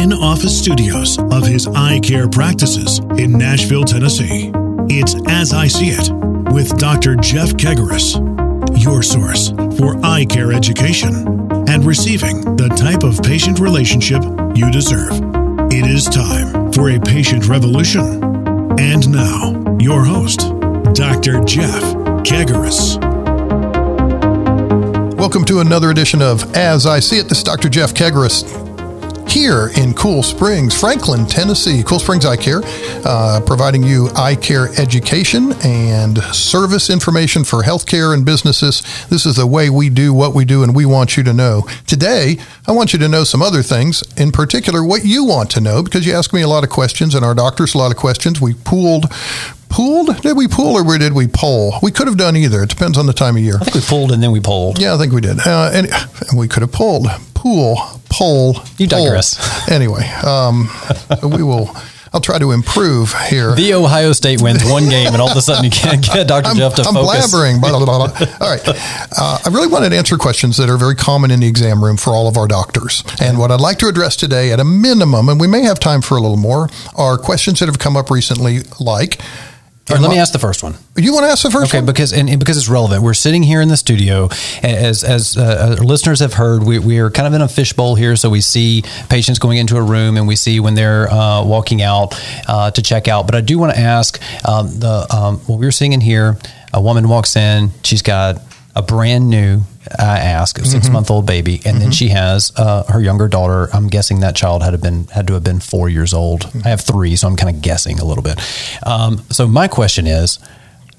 in office studios of his eye care practices in Nashville, Tennessee. It's As I See It with Dr. Jeff Kegarise, your source for eye care education and receiving the type of patient relationship you deserve. It is time for a patient revolution. And now, your host, Dr. Jeff Kegarise. Welcome to another edition of As I See It. This is Dr. Jeff Kegarise here in Cool Springs, Franklin, Tennessee. Cool Springs Eye Care, uh, providing you eye care education and service information for healthcare and businesses. This is the way we do what we do, and we want you to know. Today, I want you to know some other things, in particular, what you want to know, because you ask me a lot of questions, and our doctors a lot of questions. We pooled pooled? Did we pool or did we poll? We could have done either. It depends on the time of year. I think we pulled and then we polled. Yeah, I think we did. Uh, and, and we could have pulled, pool, poll. You digress. Poll. Anyway, um, we will. I'll try to improve here. The Ohio State wins one game, and all of a sudden you can't get Dr. I'm, Jeff to I'm focus. blabbering. Blah, blah, blah, blah. All right. Uh, I really wanted to answer questions that are very common in the exam room for all of our doctors. And what I'd like to address today, at a minimum, and we may have time for a little more, are questions that have come up recently, like. Let me ask the first one. You want to ask the first Okay, one? because and, and because it's relevant. We're sitting here in the studio, as as uh, our listeners have heard, we, we are kind of in a fishbowl here. So we see patients going into a room, and we see when they're uh, walking out uh, to check out. But I do want to ask um, the um, what we were seeing in here. A woman walks in. She's got a brand new. I ask a six month old baby, and then she has uh, her younger daughter. I'm guessing that child had been had to have been four years old. I have three, so I'm kind of guessing a little bit. Um, so my question is,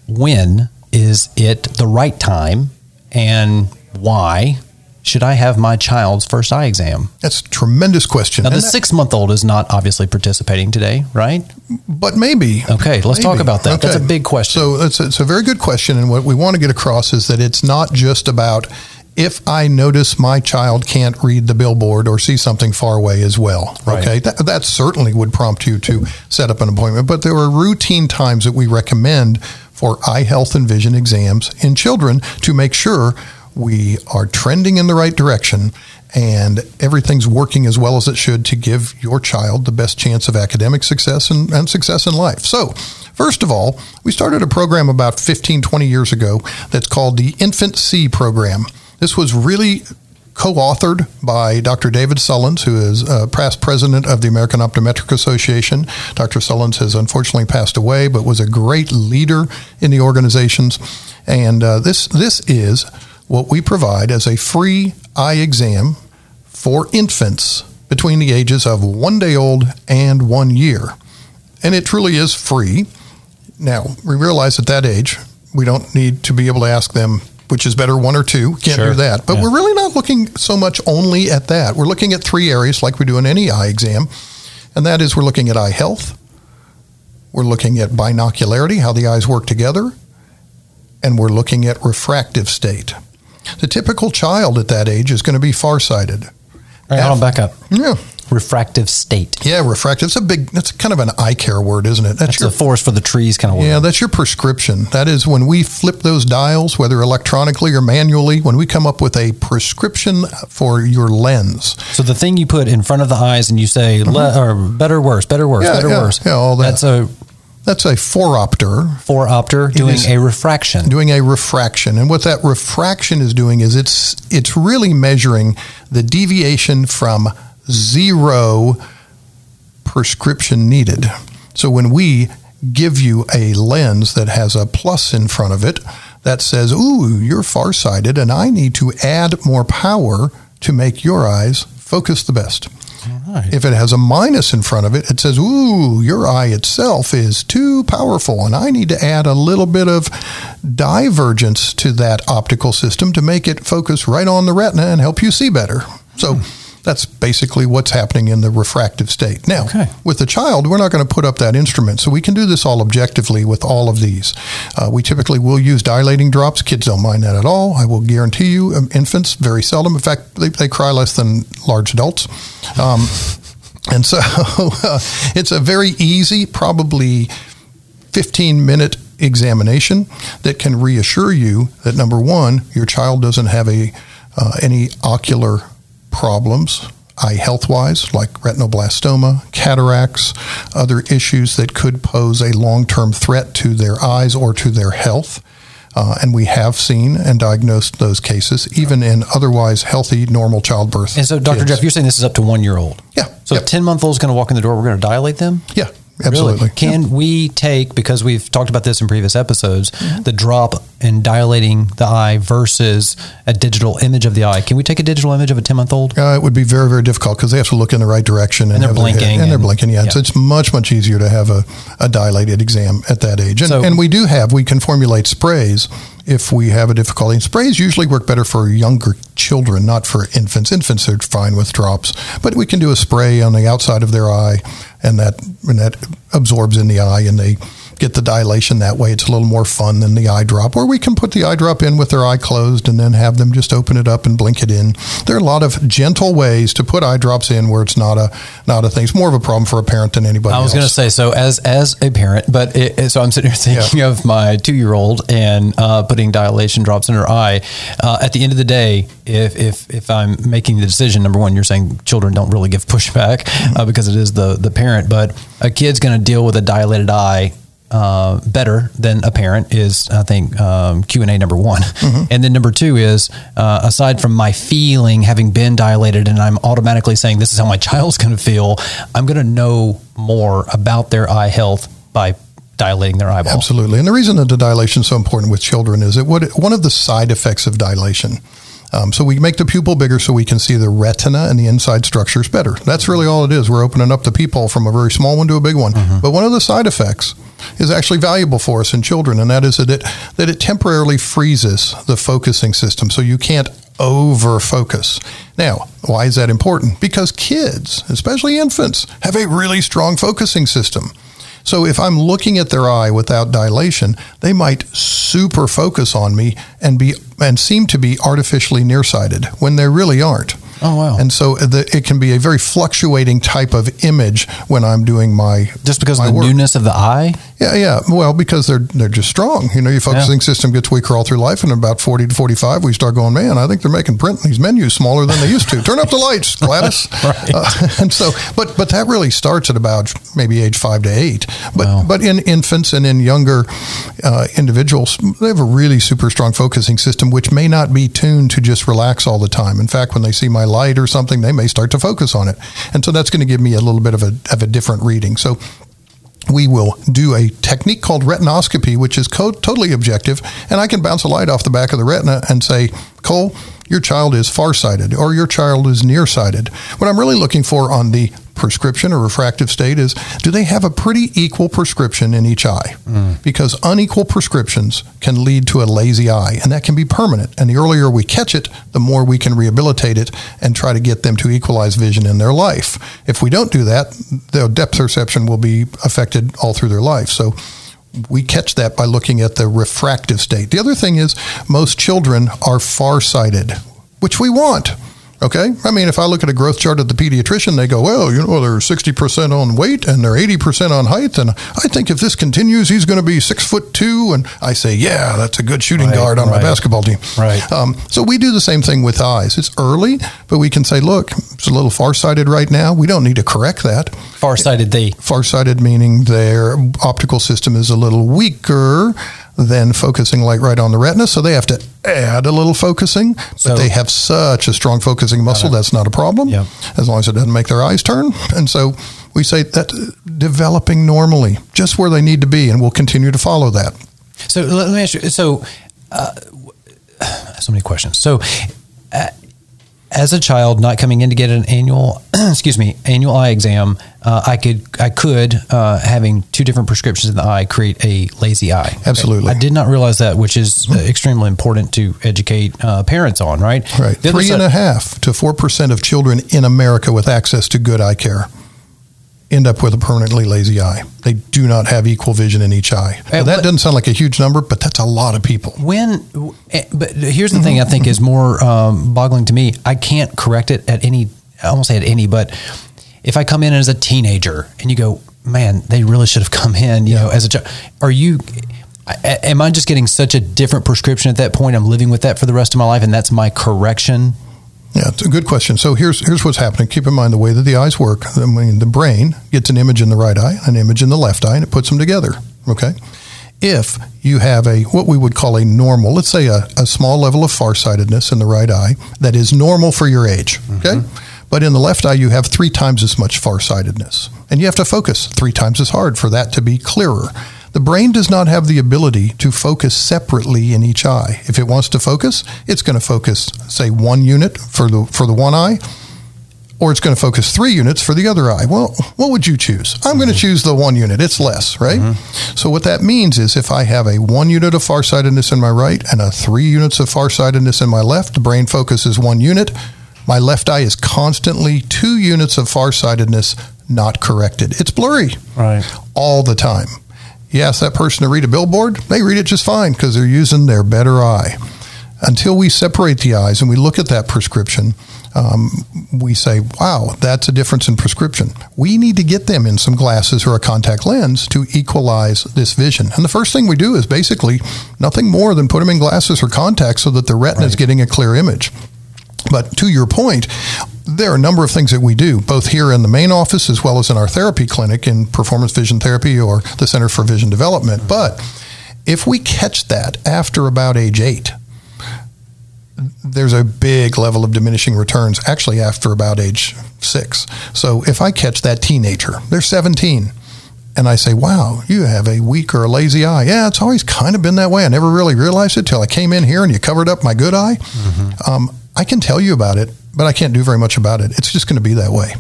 when is it the right time and why should I have my child's first eye exam? That's a tremendous question. Now, the six month old is not obviously participating today, right? but maybe. Okay, let's talk about that. That's a big question. So it's, it's a very good question. And what we want to get across is that it's not just about if I notice my child can't read the billboard or see something far away as well. Right. Okay. That, that certainly would prompt you to set up an appointment. But there are routine times that we recommend for eye health and vision exams in children to make sure we are trending in the right direction and everything's working as well as it should to give your child the best chance of academic success and, and success in life. So, first of all, we started a program about 15, 20 years ago that's called the InfantSEE program. This was really co-authored by Dr. David Sullins, who is uh, past president of the American Optometric Association. Dr. Sullins has unfortunately passed away, but was a great leader in the organizations. And uh, this this is what we provide as a free eye exam for infants between the ages of one day old and one year. And it truly is free. Now, we realize at that age, we don't need to be able to ask them which is better, one or two. Can't Sure. do that. But Yeah. we're really not looking so much only at that. We're looking at three areas like we do in any eye exam. And that is we're looking at eye health, we're looking at binocularity, how the eyes work together, and we're looking at refractive state. The typical child at that age is going to be farsighted. All right, hold on, back up. Yeah. Refractive state. Yeah, refractive. It's a big, that's kind of an eye care word, isn't it? That's your the forest for the trees kind of word. Yeah, that's your prescription. That is when we flip those dials, whether electronically or manually, when we come up with a prescription for your lens. So the thing you put in front of the eyes and you say, le- or better, worse, better, worse, Mm-hmm. Yeah, better, yeah, worse. yeah, all that. That's a That's a phoropter doing is- a refraction. doing a refraction. And what that refraction is doing is it's it's really measuring the deviation from zero prescription needed. So when we give you a lens that has a plus in front of it that says, "Ooh, you're farsighted and I need to add more power to make your eyes focus the best." Right. If it has a minus in front of it, it says, Ooh, your eye itself is too powerful, and I need to add a little bit of divergence to that optical system to make it focus right on the retina and help you see better. So that's basically what's happening in the refractive state. Now, Okay. with the child, we're not going to put up that instrument, so we can do this all objectively with all of these. Uh, we typically will use dilating drops. Kids don't mind that at all. I will guarantee you, um, infants very seldom. In fact, they, they cry less than large adults. Um, and so uh, it's a very easy, probably 15 minute examination that can reassure you that number one, your child doesn't have a uh, any ocular problems, eye health wise, like retinoblastoma, cataracts, other issues that could pose a long term threat to their eyes or to their health. Uh, and we have seen and diagnosed those cases, even in otherwise healthy, normal childbirth. And so, Dr. kids. Jeff, you're saying this is up to one year old? Yeah. So, Yep. a 10 month old is going to walk in the door, we're going to dilate them? Yeah, absolutely. Really? Can we take, because we've talked about this in previous episodes, Mm-hmm. the drop in dilating the eye versus a digital image of the eye? Can we take a digital image of a 10 month old? Uh, it would be very, very difficult because they have to look in the right direction And they're their head- blinking and, they're blinking. Yeah, So it's much, much easier to have a, a dilated exam at that age. And, So- and we do have we can formulate sprays if we have a difficulty. And sprays usually work better for younger children, not for infants. Infants are fine with drops, but we can do a spray on the outside of their eye, and that and that absorbs in the eye, and they get the dilation that way. It's a little more fun than the eye drop, or we can put the eye drop in with their eye closed and then have them just open it up and blink it in. There are a lot of gentle ways to put eye drops in where it's not a not a thing. It's more of a problem for a parent than anybody I was going to say so as as a parent, but it, so I'm sitting here thinking of my two year old and uh, putting dilation drops in her eye. Uh, at the end of the day, if if if I'm making the decision, number one, you're saying children don't really give pushback uh, because it is the the parent, but a kid's going to deal with a dilated eye. Uh, better than a parent is, I think, um, Q and A number one, and then number two is uh, aside from my feeling having been dilated, and I'm automatically saying this is how my child's going to feel. I'm going to know more about their eye health by dilating their eyeball. Absolutely. And the reason that the dilation is so important with children is that what one of the side effects of dilation. Um, so we make the pupil bigger so we can see the retina and the inside structures better. That's really all it is. We're opening up the peephole from a very small one to a big one. But one of the side effects is actually valuable for us in children, and that is that it that it temporarily freezes the focusing system, so you can't over focus. Now, why is that important? Because kids, especially infants, have a really strong focusing system. So if I'm looking at their eye without dilation, they might super focus on me and be and seem to be artificially nearsighted when they really aren't. Oh, wow. And so the, it can be a very fluctuating type of image when I'm doing my Just because my of the work. newness of the eye. Yeah, yeah. Well, because they're they're just strong. You know, your focusing system gets weaker all through life, and about forty to forty-five, we start going, man. I think they're making print these menus smaller than they used to. Turn up the lights, Gladys. Right. Uh, and so, but but that really starts at about maybe age five to eight. But Wow. but in infants and in younger uh, individuals, they have a really super strong focusing system, which may not be tuned to just relax all the time. In fact, when they see my light or something, they may start to focus on it, and so that's going to give me a little bit of a of a different reading. So we will do a technique called retinoscopy, which is co- totally objective. And I can bounce a light off the back of the retina and say, Cole, your child is farsighted or your child is nearsighted. What I'm really looking for on the prescription or refractive state is do they have a pretty equal prescription in each eye? Mm. Because unequal prescriptions can lead to a lazy eye, and that can be permanent. And the earlier we catch it, the more we can rehabilitate it and try to get them to equalize vision in their life. If we don't do that, their depth perception will be affected all through their life. So we catch that by looking at the refractive state. The other thing is most children are farsighted, which we want. Okay. I mean, if I look at a growth chart at the pediatrician, they go, well, you know, they're 60% on weight and they're 80% on height. And I think if this continues, he's going to be six foot two. And I say, yeah, that's a good shooting Right, guard on my basketball team. Right. Um, so we do the same thing with eyes. It's early, but we can say, look, it's a little farsighted right now. We don't need to correct that. Farsighted they. Farsighted meaning their optical system is a little weaker than focusing light right on the retina, so they have to add a little focusing. But So- they have such a strong focusing muscle that's not a problem, Yep. as long as it doesn't make their eyes turn. And so we say that developing normally, just where they need to be, and we'll continue to follow that. So let me ask you. So, uh, so many questions. So, as a child, not coming in to get an annual, excuse me, annual eye exam, uh, I could, I could, uh, having two different prescriptions in the eye, create a lazy eye. Absolutely. I did not realize that, which is uh, extremely important to educate uh, parents on. Right. Right. The Three side- and a half to four percent of children in America with access to good eye care end up with a permanently lazy eye. They do not have equal vision in each eye. Now, that doesn't sound like a huge number, but that's a lot of people. When, eh, but here's the thing I think is more um, boggling to me. I can't correct it at any, I almost say at any, but if I come in as a teenager and you go, man, they really should have come in, you know, as a child, are you, am I just getting such a different prescription at that point? I'm living with that for the rest of my life and that's my correction? Yeah, it's a good question. So here's here's what's happening. Keep in mind the way that the eyes work. I mean, the brain gets an image in the right eye, an image in the left eye, and it puts them together. Okay. If you have a what we would call a normal, let's say a, a small level of farsightedness in the right eye that is normal for your age. Okay. Mm-hmm. But in the left eye, you have three times as much farsightedness, and you have to focus three times as hard for that to be clearer. The brain does not have the ability to focus separately in each eye. If it wants to focus, it's going to focus, say, one unit for the for the one eye, or it's going to focus three units for the other eye. Well, what would you choose? I'm mm-hmm. going to choose the one unit. It's less, right? Mm-hmm. So what that means is if I have a one unit of farsightedness in my right and a three units of farsightedness in my left, the brain focuses one unit. My left eye is constantly two units of farsightedness not corrected. It's blurry right. all the time you ask that person to read a billboard, they read it just fine because they're using their better eye. Until we separate the eyes and we look at that prescription, um, we say, wow, that's a difference in prescription. We need to get them in some glasses or a contact lens to equalize this vision. And the first thing we do is basically nothing more than put them in glasses or contacts so that the retina right. is getting a clear image. But to your point, there are a number of things that we do, both here in the main office as well as in our therapy clinic in performance vision therapy or the Center for Vision Development. But if we catch that after about age eight, there's a big level of diminishing returns actually after about age six. So if I catch that teenager, they're 17, and I say, wow, you have a weak or a lazy eye. Yeah, it's always kind of been that way. I never really realized it till I came in here and you covered up my good eye. Mm-hmm. Um, I can tell you about it, but I can't do very much about it. It's just going to be that way.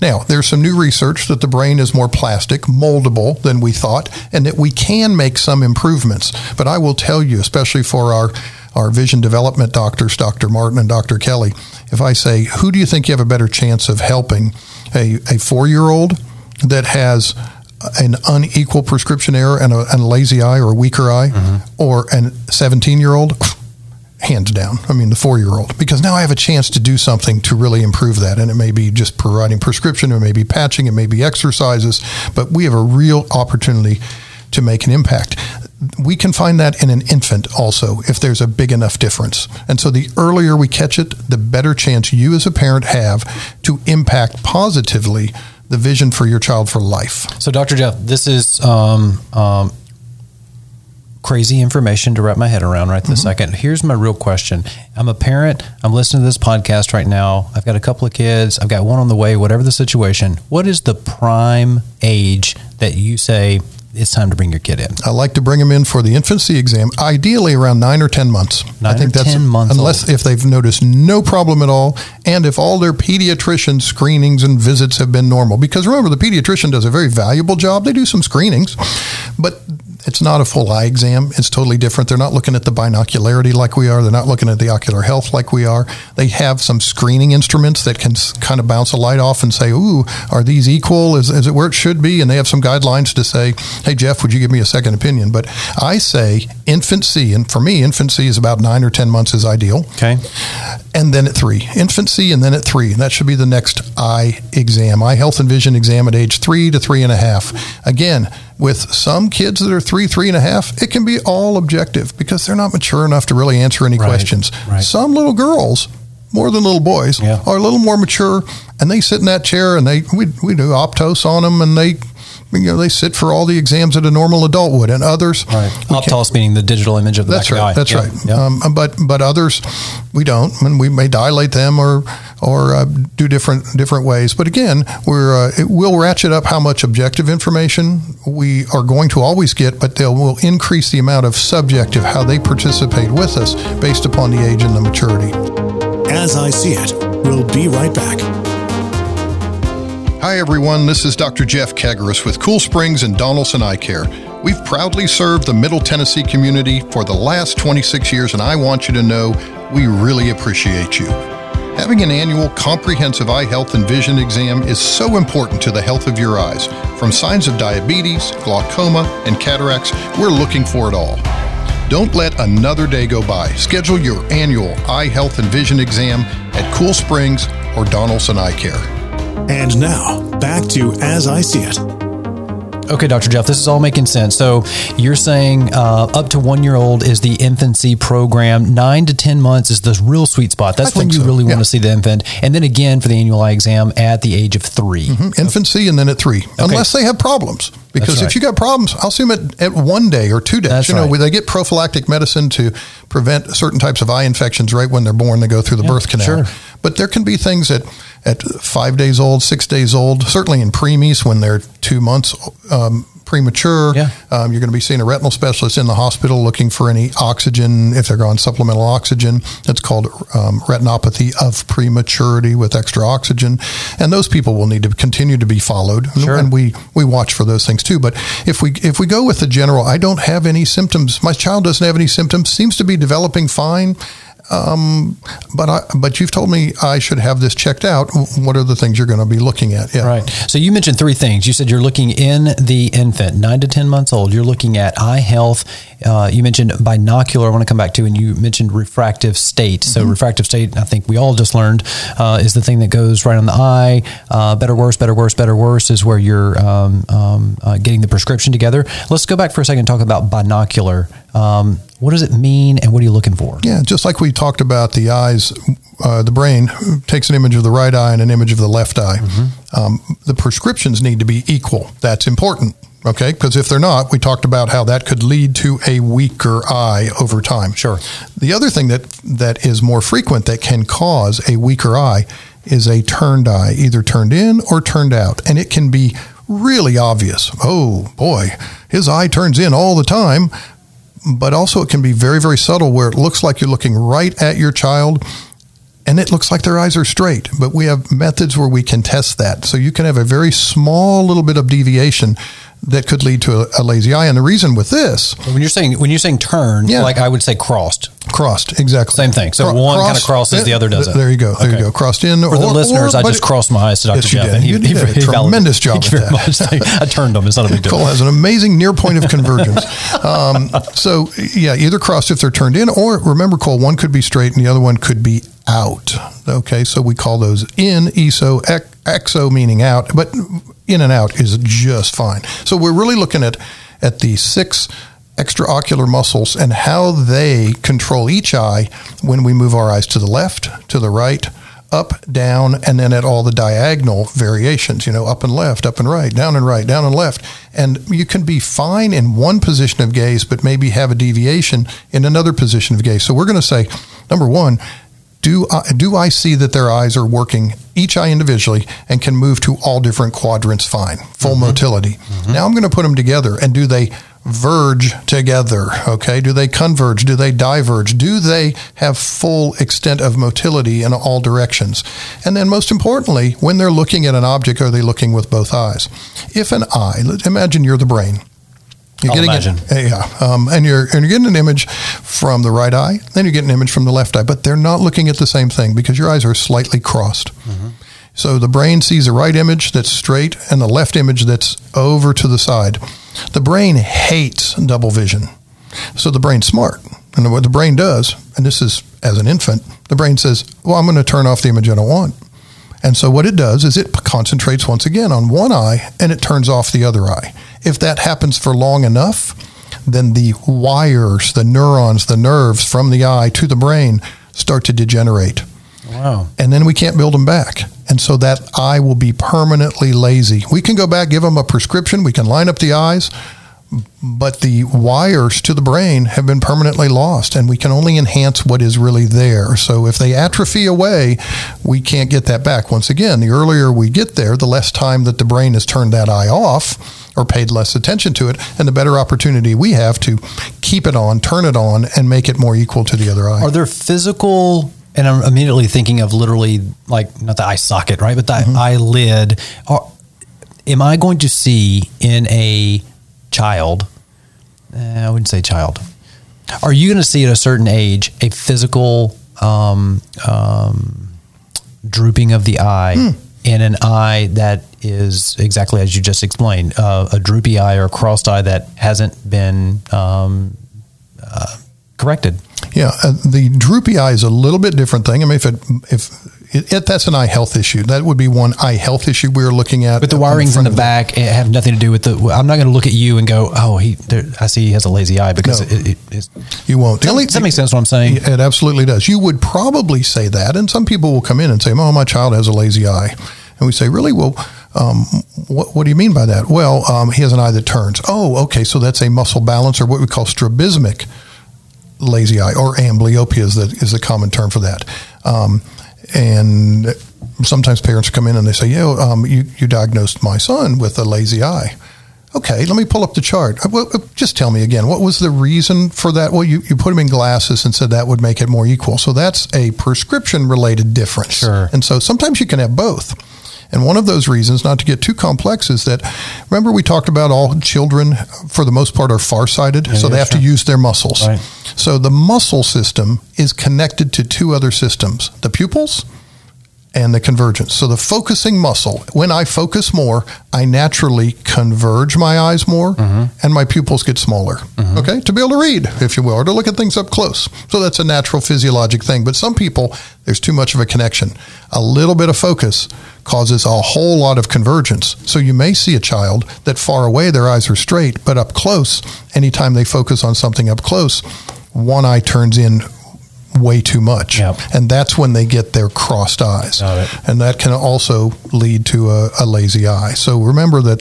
Now, there's some new research that the brain is more plastic, moldable than we thought, and that we can make some improvements. But I will tell you, especially for our, our vision development doctors, Dr. Martin and Dr. Kelly, if I say, who do you think you have a better chance of helping? A, a four year old that has an unequal prescription error and a, and a lazy eye or a weaker eye, mm-hmm. or a 17 year old? Hands down. I mean, the four year old, because now I have a chance to do something to really improve that. And it may be just providing prescription, it may be patching, it may be exercises, but we have a real opportunity to make an impact. We can find that in an infant also if there's a big enough difference. And so the earlier we catch it, the better chance you as a parent have to impact positively the vision for your child for life. So, Dr. Jeff, this is um, um, crazy information to wrap my head around right this mm-hmm. second. Here's my real question. I'm a parent. I'm listening to this podcast right now. I've got a couple of kids. I've got one on the way, whatever the situation. What is the prime age that you say it's time to bring your kid in? I like to bring them in for the infancy exam, ideally around nine or 10 months. Nine I think that's 10 months. Unless old. if they've noticed no problem at all and if all their pediatrician screenings and visits have been normal. Because remember, the pediatrician does a very valuable job. They do some screenings, but it's not a full eye exam. It's totally different. They're not looking at the binocularity like we are. They're not looking at the ocular health like we are. They have some screening instruments that can kind of bounce a light off and say, "Ooh, are these equal? Is, is it where it should be?" And they have some guidelines to say, "Hey, Jeff, would you give me a second opinion?" But I say infancy, and for me, infancy is about nine or ten months is ideal. Okay, and then at three, infancy, and then at three, and that should be the next eye exam, eye health and vision exam at age three to three and a half. Again with some kids that are three, three and a half, it can be all objective because they're not mature enough to really answer any right, questions. Right. Some little girls, more than little boys, yeah. are a little more mature and they sit in that chair and they we, we do Optos on them and they you know, they sit for all the exams that a normal adult would, and others. Right. Optos meaning the digital image of the that's right. That's right. Um, but but others, we don't, and we may dilate them or or uh, do different different ways. But again, we're uh, it will ratchet up how much objective information we are going to always get, but they will increase the amount of subjective how they participate with us based upon the age and the maturity. As I see it, we'll be right back. Hi, everyone. This is Dr. Jeff Kegarise with Cool Springs and Donaldson Eye Care. We've proudly served the Middle Tennessee community for the last 26 years, and I want you to know we really appreciate you. Having an annual comprehensive eye health and vision exam is so important to the health of your eyes. From signs of diabetes, glaucoma, and cataracts, we're looking for it all. Don't let another day go by. Schedule your annual eye health and vision exam at Cool Springs or Donaldson Eye Care. And now, back to As I See It. Okay, Dr. Jeff, this is all making sense. So you're saying uh, up to one year old is the infancy program. Nine to 10 months is the real sweet spot. That's I when you so, really yeah. want to see the infant. And then again for the annual eye exam at the age of 3 Mm-hmm. infancy and then at three, unless they have problems. Because That's if right. you got problems, I'll see them at, at one day or two days. That's you know, right. they get prophylactic medicine to prevent certain types of eye infections right when they're born. They go through the birth canal. sure. But there can be things at at five days old, six days old, certainly in preemies when they're two months um, premature. Yeah. Um, you're going to be seeing a retinal specialist in the hospital looking for any oxygen if they're on supplemental oxygen. That's called um, retinopathy of prematurity with extra oxygen, and those people will need to continue to be followed. And- Sure. And we we watch for those things too. But if we if we go with the general, I don't have any symptoms. My child doesn't have any symptoms. Seems to be developing fine. Um, but I, but you've told me I should have this checked out. What are the things you're going to be looking at? Yeah. Right. So you mentioned three things. You said you're looking in the infant, nine to 10 months old. You're looking at eye health. Uh, you mentioned binocular. I want to come back to, and you mentioned refractive state. So Mm-hmm. refractive state, I think we all just learned, uh, is the thing that goes right on the eye. Uh, better, worse, better, worse, better, worse is where you're um, um, uh, getting the prescription together. Let's go back for a second and talk about binocular. Um, what does it mean, and what are you looking for? Yeah, just like we talked about the eyes, uh, the brain takes an image of the right eye and an image of the left eye. Um, the prescriptions need to be equal. That's important. Okay, because if they're not, we talked about how that could lead to a weaker eye over time. Sure. The other thing that that is more frequent that can cause a weaker eye is a turned eye, either turned in or turned out, and it can be really obvious. Oh boy, his eye turns in all the time but also it can be very, very subtle where it looks like you're looking right at your child and it looks like their eyes are straight. But we have methods where we can test that. So you can have a very small little bit of deviation that could lead to a, a lazy eye. And the reason with this, When you're saying when you're saying turn, Yeah. like I would say crossed. Crossed, exactly. Same thing. So Cro- one kinda crosses, the other doesn't. There you go. There Okay. you go. Crossed in. For the listeners, I just crossed my eyes to Dr. Yes, Jeff, did. and he, he, did a he tremendous job Thank at very much. I turned them. It's not a big deal. Cole has an amazing near point of convergence. um, so, yeah, either crossed if they're turned in, or remember, Cole, one could be straight and the other one could be out. Okay, so we call those in, ESO, exo meaning out, but in and out is just fine. So we're really looking at at the six extraocular muscles and how they control each eye when we move our eyes to the left, to the right, up, down, and then at all the diagonal variations, you know, up and left, up and right, down and right, down and left. And you can be fine in one position of gaze, but maybe have a deviation in another position of gaze. So we're going to say, number one, do I, do I see that their eyes are working each eye individually and can move to all different quadrants fine, full mm-hmm. motility? Mm-hmm. Now I'm going to put them together and do they verge together? Okay. Do they converge? Do they diverge? Do they have full extent of motility in all directions? And then most importantly, when they're looking at an object, are they looking with both eyes? If an eye, let- imagine you're the brain. You're I'll getting imagine. It, yeah, um, and you're and you're getting an image from the right eye, then you're getting an image from the left eye, but they're not looking at the same thing because your eyes are slightly crossed. So the brain sees a right image that's straight and the left image that's over to the side. The brain hates double vision. So the brain's smart. And what the brain does, and this is as an infant, the brain says, Well, I'm going to turn off the image I don't want. And so what it does is it concentrates once again on one eye and it turns off the other eye. If that happens for long enough, then the wires, the neurons, the nerves from the eye to the brain start to degenerate. Wow. And then we can't build them back. And so that eye will be permanently lazy. We can go back, give them a prescription, we can line up the eyes, but the wires to the brain have been permanently lost and we can only enhance what is really there. So if they atrophy away, we can't get that back. Once again, the earlier we get there, the less time that the brain has turned that eye off or paid less attention to it, and the better opportunity we have to keep it on, turn it on, and make it more equal to the other eye. Are there physical, and I'm immediately thinking of literally like not the eye socket, right, but the Mm-hmm. eyelid. Are, am I going to see in a child? eh, I wouldn't say child. Are you going to see at a certain age a physical um, um, drooping of the eye in an eye that is exactly as you just explained, uh, a droopy eye or a crossed eye that hasn't been um, uh, corrected? Yeah, uh, the droopy eye is a little bit different thing. I mean, if it if it, it, that's an eye health issue. That would be one eye health issue we are looking at. But the wirings in the back the, have nothing to do with the. I'm not going to look at you and go, oh, he. There, I see he has a lazy eye because no, it, it, you won't. The only, that makes sense? What I'm saying? It absolutely does. You would probably say that, and some people will come in and say, "Oh, my child has a lazy eye," and we say, "Really? Well." Um, what, what, do you mean by that? Well, um, he has an eye that turns. Oh, okay. So that's a muscle balance or what we call strabismic lazy eye or amblyopia is the, is the common term for that. Um, and sometimes parents come in and they say, yeah, um, you, you diagnosed my son with a lazy eye. Okay, let me pull up the chart. Uh, well, uh, just tell me again, what was the reason for that? Well, you, you put him in glasses and said that would make it more equal. So that's a prescription related difference. Sure. And so sometimes you can have both. And one of those reasons, not to get too complex, is that remember we talked about all children, for the most part, are farsighted, yeah, so they have sure. to use their muscles. Right. So the muscle system is connected to two other systems the pupils and the convergence. So the focusing muscle, when I focus more, I naturally converge my eyes more mm-hmm. and my pupils get smaller. Mm-hmm. Okay? To be able to read, if you will, or to look at things up close. So that's a natural physiologic thing. But some people, there's too much of a connection. A little bit of focus causes a whole lot of convergence. So you may see a child that far away their eyes are straight, but up close, anytime they focus on something up close, one eye turns in way too much. Yep. And that's when they get their crossed eyes. And that can also lead to a, a, lazy eye. So remember that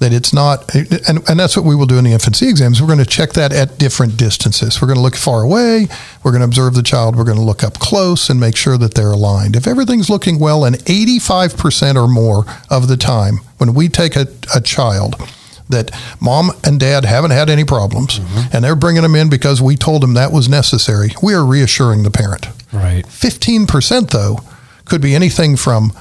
that it's not, and, and that's what we will do in the infancy exams. We're going to check that at different distances. We're going to look far away. We're going to observe the child. We're going to look up close and make sure that they're aligned. If everything's looking well, and 85% or more of the time, when we take a, a child, that mom and dad haven't had any problems mm-hmm. and they're bringing them in because we told them that was necessary, we are reassuring the parent. Right. 15%, though, could be anything from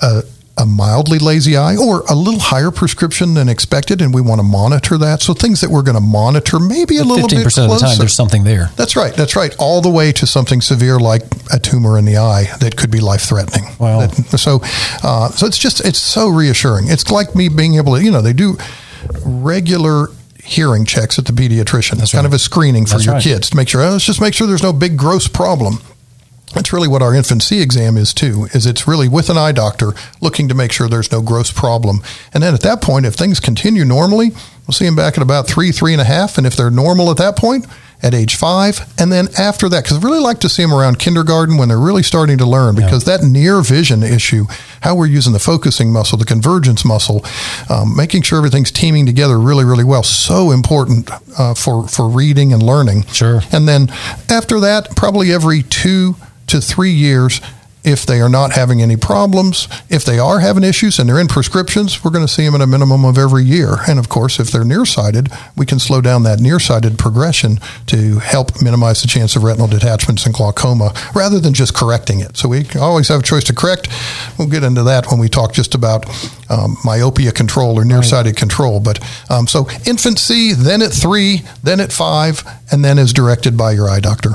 a, a mildly lazy eye or a little higher prescription than expected, and we want to monitor that. So things that we're going to monitor maybe a little bit closer. of the time, there's something there. That's right. That's right. All the way to something severe like a tumor in the eye that could be life threatening. Wow. That, so, uh, so it's just it's so reassuring. It's like me being able to, you know, they do regular hearing checks at the pediatrician. That's kind right. of a screening for That's your right. kids to make sure. Oh, let's just make sure there's no big gross problem. That's really what our infancy exam is too. Is it's really with an eye doctor looking to make sure there's no gross problem. And then at that point, if things continue normally, we'll see them back at about three, three and a half. And if they're normal at that point, at age five, and then after that, because I really like to see them around kindergarten when they're really starting to learn, because yeah. that near vision issue, how we're using the focusing muscle, the convergence muscle, um, making sure everything's teaming together really, really well, so important uh, for for reading and learning. Sure. And then after that, probably every two to three years, if they are not having any problems, if they are having issues and they're in prescriptions, we're going to see them at a minimum of every year. And of course, if they're nearsighted, we can slow down that nearsighted progression to help minimize the chance of retinal detachments and glaucoma rather than just correcting it. So we always have a choice to correct. We'll get into that when we talk just about um, myopia control or nearsighted right. control. But um, so infancy, then at three, then at five, and then is directed by your eye doctor.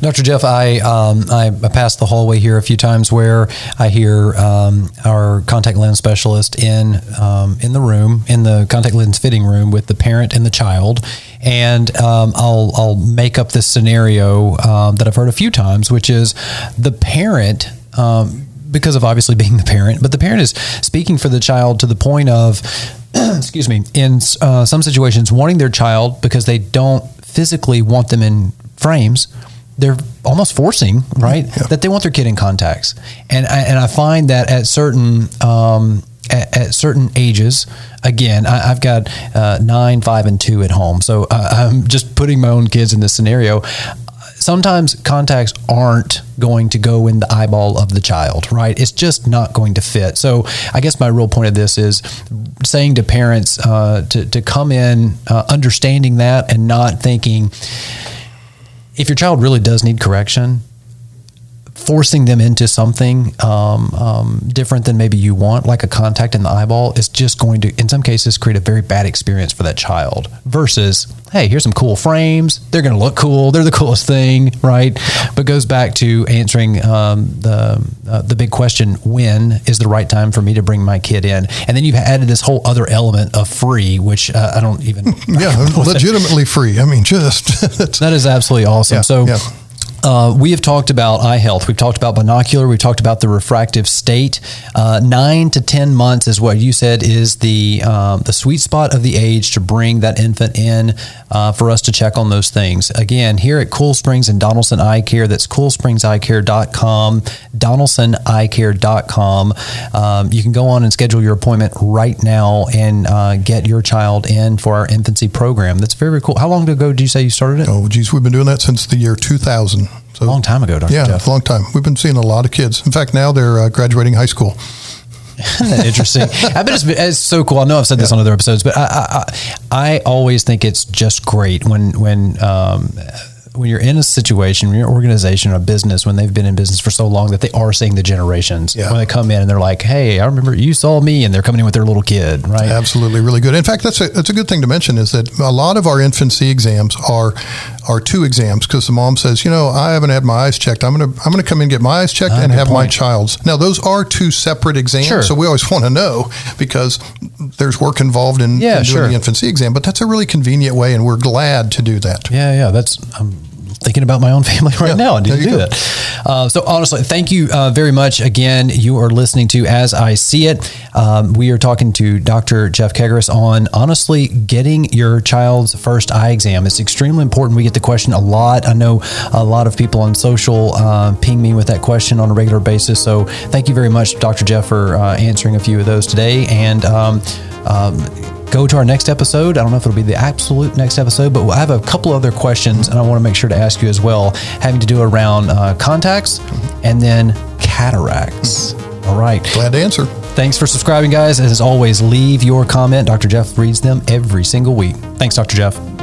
Dr. Jeff, I um, I passed the hallway here a few times where I hear um, our contact lens specialist in um, in the room in the contact lens fitting room with the parent and the child, and um, I'll I'll make up this scenario um, that I've heard a few times, which is the parent um, because of obviously being the parent, but the parent is speaking for the child to the point of, excuse me, in uh, some situations, wanting their child because they don't physically want them in frames. They're almost forcing, right, yeah. that they want their kid in contacts, and I, and I find that at certain um, at, at, certain ages, again, I, have got uh, nine, five, and two at home. So uh, I'm just putting my own kids in this scenario sometimes contacts aren't going to go in the eyeball of the child, right? It's just not going to fit. So I guess my real point of this is saying to parents uh, to, to come in uh, understanding that and not thinking, if your child really does need correction, forcing them into something um, um, different than maybe you want, like a contact in the eyeball, is just going to, in some cases, create a very bad experience for that child. Versus, hey, here's some cool frames. They're going to look cool. They're the coolest thing, right? But goes back to answering um, the uh, the big question: When is the right time for me to bring my kid in? And then you've added this whole other element of free, which uh, I don't even. yeah, legitimately free. I mean, just that is absolutely awesome. Yeah, so. Yeah Uh, we have talked about eye health. We've talked about binocular. We've talked about the refractive state. Uh, nine to ten months is what you said is the um, the sweet spot of the age to bring that infant in uh, for us to check on those things. Again, here at Cool Springs and Donaldson Eye Care, that's coolspringseyecare.com, donaldsoneyecare.com. Um, you can go on and schedule your appointment right now and uh, get your child in for our infancy program. That's very, very cool. How long ago did you say you started it? Oh, geez, we've been doing that since the year 2000. So, a long time ago, Dr. Yeah, a long time. We've been seeing a lot of kids. In fact, now they're uh, graduating high school. Interesting? I bet it's, it's, so cool. I know I've said this yeah. on other episodes, but I, I, I, always think it's just great when when um, when you're in a situation, when your organization or a business, when they've been in business for so long that they are seeing the generations. Yeah. When they come in and they're like, "Hey, I remember you saw me," and they're coming in with their little kid, right? Absolutely, really good. In fact, that's a that's a good thing to mention is that a lot of our infancy exams are are two exams because the mom says, you know, I haven't had my eyes checked. I'm gonna I'm gonna come in and get my eyes checked ah, and have point. my child's. Now those are two separate exams, sure. so we always want to know because there's work involved in, yeah, in doing sure. the infancy exam. But that's a really convenient way, and we're glad to do that. Yeah, yeah, that's. Um, thinking about my own family right yeah, now and do that. Uh, so honestly, thank you uh, very much. Again, you are listening to As I See It. Um, we are talking to Dr. Jeff Kegarise on honestly getting your child's first eye exam. It's extremely important. We get the question a lot. I know a lot of people on social uh, ping me with that question on a regular basis. So thank you very much, Dr. Jeff, for uh, answering a few of those today. And um, um, go to our next episode. I don't know if it'll be the absolute next episode, but I have a couple other questions and I want to make sure to ask you as well, having to do around uh, contacts and then cataracts. All right. Glad to answer. Thanks for subscribing, guys. As always, leave your comment. Dr. Jeff reads them every single week. Thanks, Dr. Jeff.